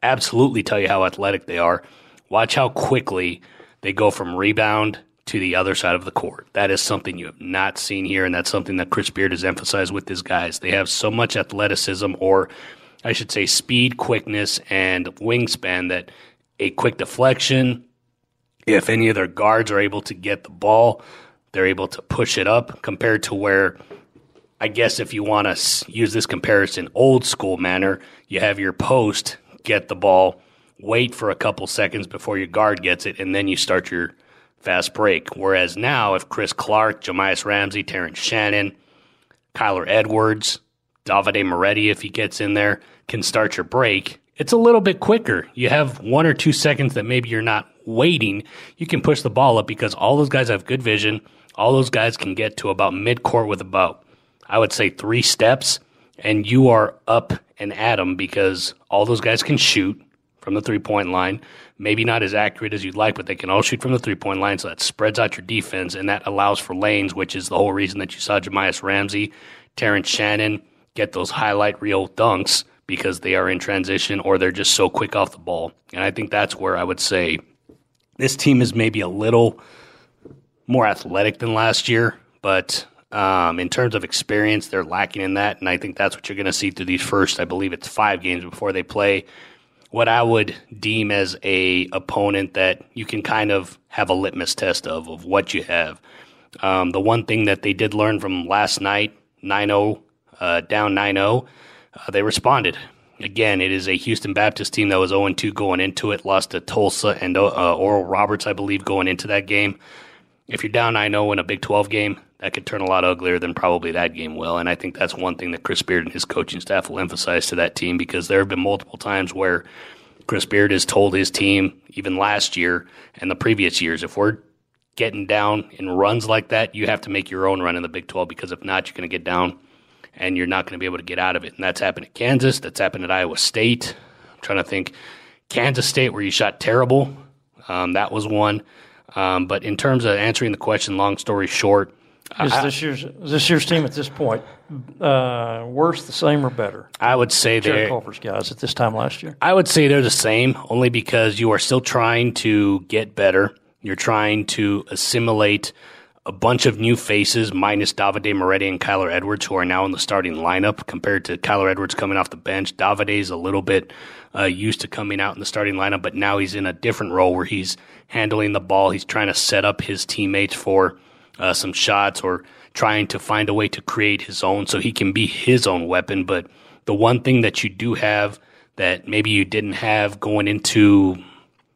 absolutely tell you how athletic they are, watch how quickly they go from rebound to the other side of the court. That is something you have not seen here, and that's something that Chris Beard has emphasized with his guys. They have so much athleticism, or I should say, speed, quickness, and wingspan that a quick deflection, if any of their guards are able to get the ball, they're able to push it up compared to where I guess if you want to use this comparison old school manner, you have your post get the ball, wait for a couple seconds before your guard gets it, and then you start your fast break. Whereas now, if Chris Clarke, Jahmi'us Ramsey, Terrence Shannon, Kyler Edwards, Davide Moretti, if he gets in there, can start your break, it's a little bit quicker. You have one or two seconds that maybe you're not waiting. You can push the ball up because all those guys have good vision. All those guys can get to about midcourt with about, I would say, three steps, and you are up and at them because all those guys can shoot from the three point line. Maybe not as accurate as you'd like, but they can all shoot from the three point line, so that spreads out your defense and that allows for lanes, which is the whole reason that you saw Jahmi'us Ramsey, Terrence Shannon get those highlight reel dunks because they are in transition or they're just so quick off the ball. And I think that's where I would say this team is maybe a little more athletic than last year, but um, in terms of experience, they're lacking in that. And I think that's what you're going to see through these first, I believe it's five games before they play what I would deem as a opponent that you can kind of have a litmus test of, of what you have. Um, the one thing that they did learn from last night, 9-0, uh, down 9-0, uh, they responded. Again, it is a Houston Baptist team that was 0-2 going into it, lost to Tulsa and uh, Oral Roberts, I believe, going into that game. If you're down 9-0 in a Big 12 game, that could turn a lot uglier than probably that game will. And I think that's one thing that Chris Beard and his coaching staff will emphasize to that team because there have been multiple times where Chris Beard has told his team, even last year and the previous years, if we're getting down in runs like that, you have to make your own run in the Big 12 because if not, you're going to get down and you're not going to be able to get out of it. And that's happened at Kansas. That's happened at Iowa State. I'm trying to think. Kansas State, where you shot terrible, um, that was one. Um, but in terms of answering the question, long story short, Is this year's is this year's team at this point uh, worse, the same, or better? I would say they're Culver's guys at this time last year. I would say they're the same, only because you are still trying to get better. You're trying to assimilate a bunch of new faces, minus Davide Moretti and Kyler Edwards, who are now in the starting lineup, compared to Kyler Edwards coming off the bench. Davide is a little bit uh, used to coming out in the starting lineup, but now he's in a different role where he's handling the ball. He's trying to set up his teammates for uh, some shots or trying to find a way to create his own so he can be his own weapon. But the one thing that you do have that maybe you didn't have going into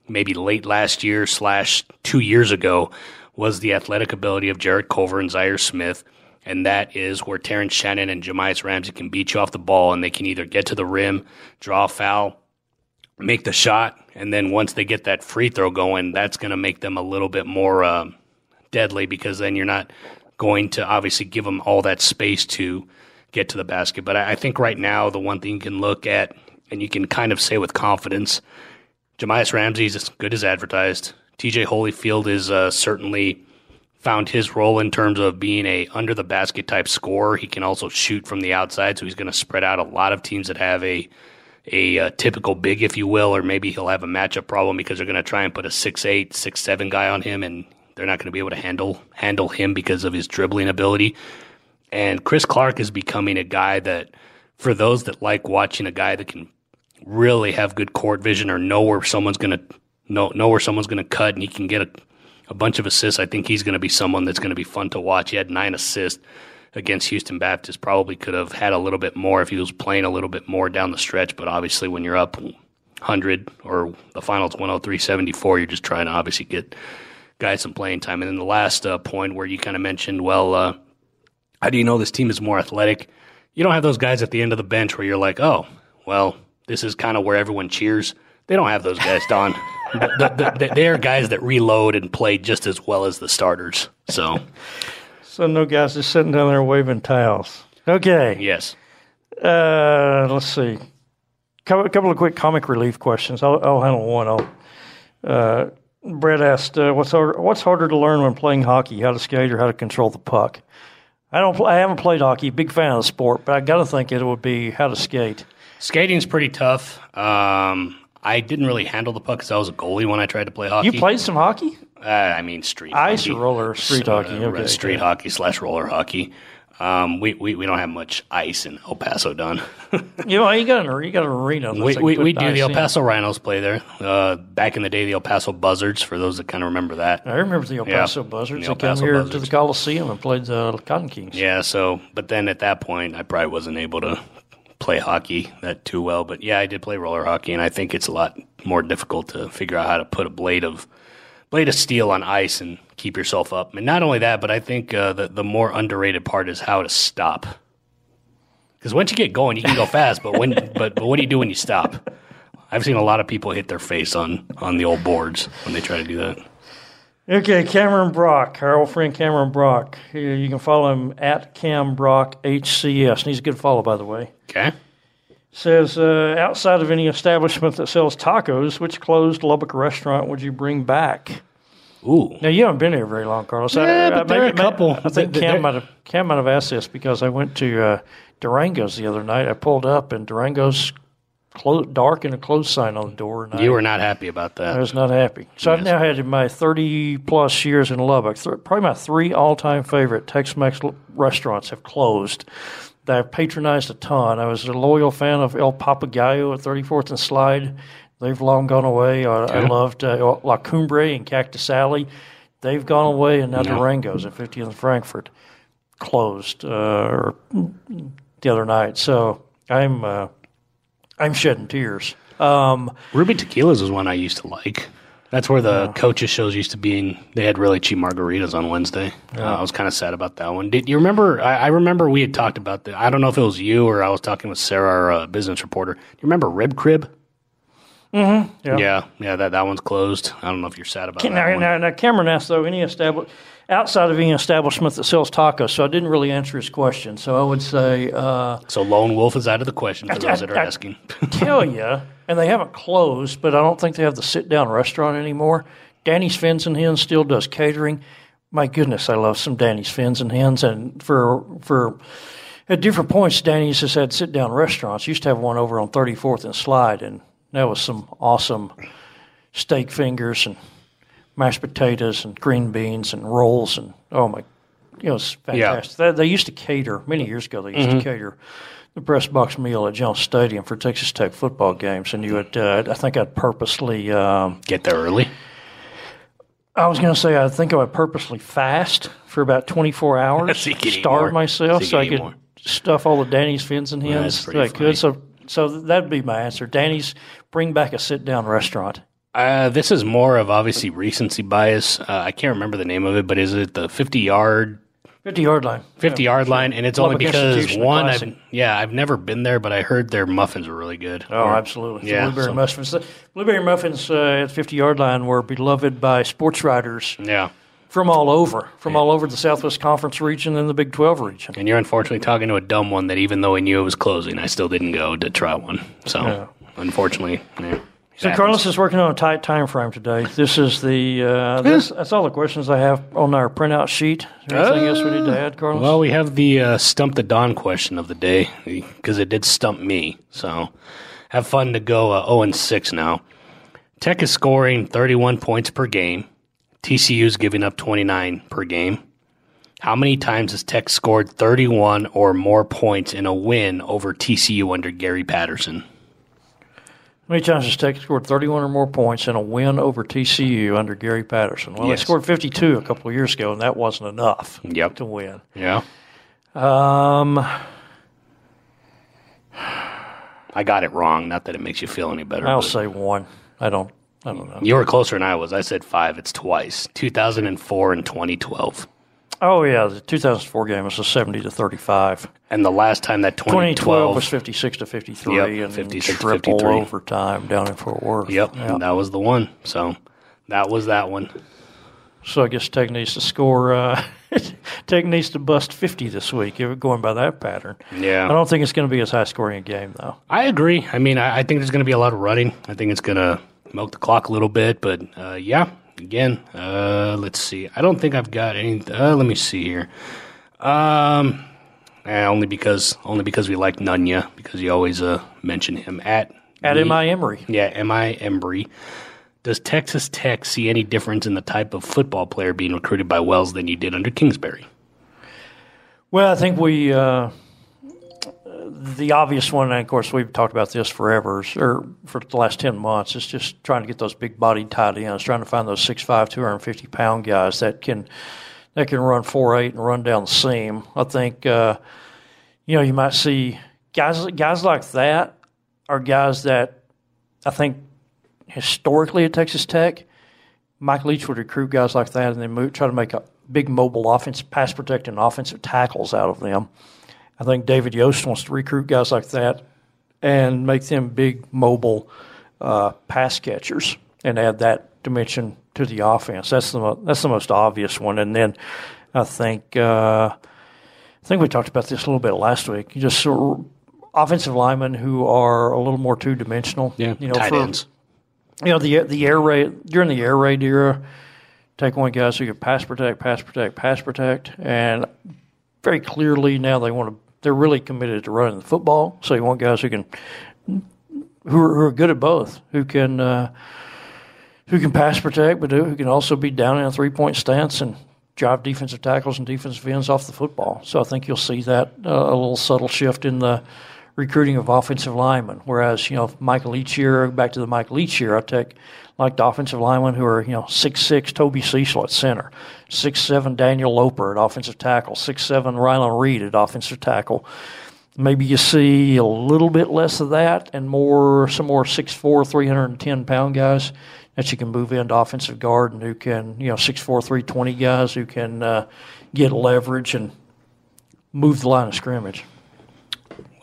maybe late last year slash two years ago was the athletic ability of Jarrett Culver and Zhaire Smith. And that is where Terrence Shannon and Jahmi'us Ramsey can beat you off the ball and they can either get to the rim, draw a foul, make the shot, and then once they get that free throw going, that's going to make them a little bit more uh, deadly because then you're not going to obviously give them all that space to get to the basket. But I, I think right now, the one thing you can look at and you can kind of say with confidence, Jahmi'us Ramsey is as good as advertised. TJ Holyfield is uh, certainly found his role in terms of being a under the basket type scorer. He can also shoot from the outside, so he's going to spread out a lot of teams that have a a uh, typical big, if you will, or maybe he'll have a matchup problem because they're going to try and put a six eight, six seven guy on him, and they're not going to be able to handle handle him because of his dribbling ability. And Chris Clarke is becoming a guy that, for those that like watching a guy that can really have good court vision or know where someone's going to know know where someone's going to cut, and he can get a, a bunch of assists. I think he's going to be someone that's going to be fun to watch. He had nine assists against Houston Baptist. Probably could have had a little bit more if he was playing a little bit more down the stretch. But obviously, when you're up 100 or the finals 103-74, you're just trying to obviously get guys some playing time. And then the last uh, point where you kind of mentioned, well, uh, how do you know this team is more athletic? You don't have those guys at the end of the bench where you're like, oh, well, this is kind of where everyone cheers. They don't have those guys, Don. the, the, the, they are guys that reload and play just as well as the starters. So, So no guys just sitting down there waving towels. Okay. yes. Uh, let's see. A couple of quick comic relief questions. I'll, I'll handle one. I'll, uh, Brett asked, uh, "What's harder, What's harder to learn when playing hockey? How to skate or how to control the puck?" I don't. Pl- I haven't played hockey. Big fan of the sport, but I got to think it would be how to skate. Skating's pretty tough. Um, I didn't really handle the puck because I was a goalie when I tried to play hockey. You played some hockey? Uh, I mean, street Ice hockey. roller street Uh, hockey? Okay. street hockey slash roller hockey. Um, we, we, we don't have much ice in El Paso, Don. You know, you got an you got an arena. we we, we do the El in. Paso Rhinos play there. Uh, back in the day, the El Paso Buzzards, for those that kind of remember that. I remember the El Yeah. Paso Buzzards. The El they came Paso here to the Coliseum and played the Cotton Kings. Yeah, so, but then at that point, I probably wasn't able to play hockey that too well. But yeah, I did play roller hockey, and I think it's a lot more difficult to figure out how to put a blade of blade of steel on ice and keep yourself up. And not only that, but I think uh, the the more underrated part is how to stop. Because once you get going, you can go fast, but when but but what do you do when you stop? I've seen a lot of people hit their face on on the old boards when they try to do that. Okay, Cameron Brock, our old friend Cameron Brock. You can follow him at Cam Brock HCS. And he's a good follow, by the way. Okay. Says, uh, outside of any establishment that sells tacos, which closed Lubbock restaurant would you bring back? Ooh. Now you haven't been here very long, Carlos. Yeah, but there are a couple. I think Cam might have Cam might have asked this because I went to uh, Durango's the other night. I pulled up and Durango's clo- dark and a closed sign on the door. And I, You were not happy about that. I was not happy. So I've now had in my 30 plus years in Lubbock, th- probably my three all time favorite Tex Mex l- restaurants have closed that I've patronized a ton. I was a loyal fan of El Papagayo at 34th and Slide. They've long gone away. I, I loved uh, La Cumbre and Cactus Alley. They've gone away, and now Durango's at 50th and Frankford closed uh, the other night. So I'm uh, I'm shedding tears. Um, Ruby Tequilas is one I used to like. That's where the coaches shows used to be. And they had really cheap margaritas on Wednesday. Uh, I was kind of sad about that one. Did you remember? I, I remember we had talked about that. I don't know if it was you or I was talking with Sarah, our uh, business reporter. Do you remember Rib Crib? Mm-hmm. Yeah. Yeah, yeah. That that one's closed. I don't know if you're sad about that Now, one. now, now, Cameron asked though any establish outside of any establishment that sells tacos. So I didn't really answer his question. So I would say uh, So Lone Wolf is out of the question for those that are I- asking. tell you, and they haven't closed, but I don't think they have the sit down restaurant anymore. Danny's Fins and Hens still does catering. My goodness, I love some Danny's Fins and Hens, and for for at different points, Danny's has had sit down restaurants. Used to have one over on 34th and Slide, and that was some awesome steak fingers and mashed potatoes and green beans and rolls and oh my, it was fantastic. They, they used to cater many years ago. They used to cater the press box meal at Jones Stadium for Texas Tech football games, and you would. Uh, I think I'd purposely. Um, Get there early. I was going to say I think I would purposely fast for about 24 hours, So you can eat starve myself So so, I could more. stuff all the Danny's fins and hens that I could. So, so that'd be my answer. Danny's bring back a sit down restaurant. Uh, this is more of obviously recency bias. Uh, I can't remember the name of it, but is it the 50 yard 50 yard line. 50 yard line? And it's only because one, I've, yeah, I've never been there, but I heard their muffins were really good. Oh, absolutely. Yeah, the blueberry so- muffins. The blueberry muffins uh, at 50 yard line were beloved by sports writers Yeah. from all over, from all over the Southwest Conference region and the Big 12 region. And you're unfortunately talking to a dumb one that even though I knew it was closing, I still didn't go to try one. So, Yeah. Unfortunately, yeah, So happens. Carlos is working on a tight time frame today. This is the uh, this, that's all the questions I have on our printout sheet. Is there anything else we need to add, Carlos? Well, we have the uh, stump the Don question of the day because it did stump me. So have fun to go uh, 0 and 6 now. Tech is scoring 31 points per game. TCU is giving up 29 per game. How many times has Tech scored 31 or more points in a win over TCU under Gary Patterson? How many times has Tech scored 31 or more points in a win over TCU under Gary Patterson? Well, Yes. they scored 52 a couple of years ago, and that wasn't enough Yep. to win. Yeah. Um, I got it wrong. Not that it makes you feel any better. I'll say one. I don't. I don't know. You were closer than I was. I said five. It's twice 2004 and 2012. Oh yeah, the 2004 game was a 70 to 35. And the last time that 2012 2012 was 56 to 53, Yep, and 56 triple 53. overtime down in Fort Worth. Yep, Yeah. that was the one. So that was that one. So I guess Tech needs to score. Uh, Tech needs to bust 50 this week. If we're going by that pattern. Yeah. I don't think it's going to be as high scoring a game though. I agree. I mean, I, I think there's going to be a lot of running. I think it's going to milk the clock a little bit. But uh, yeah, again, uh, let's see. I don't think I've got any. Uh, let me see here. Um, eh, only because only because we like Nunya because you always uh, mention him at At M.I. Emery. Yeah, M.I. Embry. Does Texas Tech see any difference in the type of football player being recruited by Wells than you did under Kingsbury? Well, I think we. Uh, the obvious one, and of course, we've talked about this forever, or for the last 10 months, is just trying to get those big bodied tight ends, trying to find those 6'5, 250 pound guys that can that can run 4'8 and run down the seam. I think, uh, you know, you might see guys guys like that are guys that I think historically at Texas Tech, Mike Leach would recruit guys like that and then move, try to make a big mobile offense, pass protecting offensive tackles out of them. I think David Yost wants to recruit guys like that and make them big mobile uh, pass catchers and add that dimension to the offense. That's the mo- that's the most obvious one. And then I think uh, I think we talked about this a little bit last week. You just sort of offensive linemen who are a little more two dimensional. you know, tight for- ends. you know the the air raid during the air raid era. Take one guys who can pass protect, pass protect, pass protect, and very clearly now they want to. They're really committed to running the football. So you want guys who can, who are, who are good at both, who can, uh, who can pass protect, but who can also be down in a three point stance and drive defensive tackles and defensive ends off the football. So I think you'll see that uh, a little subtle shift in the recruiting of offensive linemen. Whereas, you know, Michael Leach here, back to the Michael Leach here, I take like the offensive linemen who are, you know, six six Toby Cecil at center, six seven Daniel Loper at offensive tackle, six seven Rylan Reed at offensive tackle. Maybe you see a little bit less of that and more some more 6'4", 310 pound guys that you can move into offensive guard and who can, you know, 6'4", 320 guys who can uh, get leverage and move the line of scrimmage.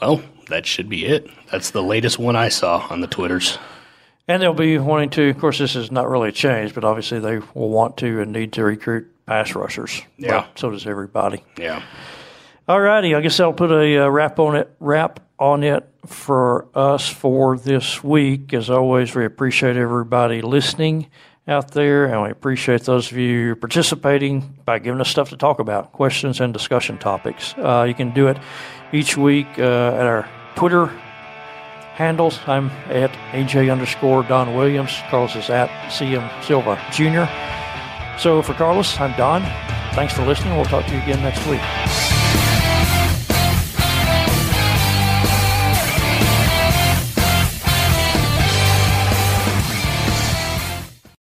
Well, that should be it. That's the latest one I saw on the Twitters. And they'll be wanting to, of course, this is not really a change, but obviously they will want to and need to recruit pass rushers. Yeah. So does everybody. Yeah. All righty, I guess I'll put a uh, wrap on it. Wrap on it for us for this week. As always, we appreciate everybody listening out there, and we appreciate those of you participating by giving us stuff to talk about, questions and discussion topics. Uh, you can do it each week uh, at our Twitter handles. I'm at AJ underscore Don Williams. Carlos is at CM Silva Jr. So for Carlos, I'm Don. Thanks for listening. We'll talk to you again next week.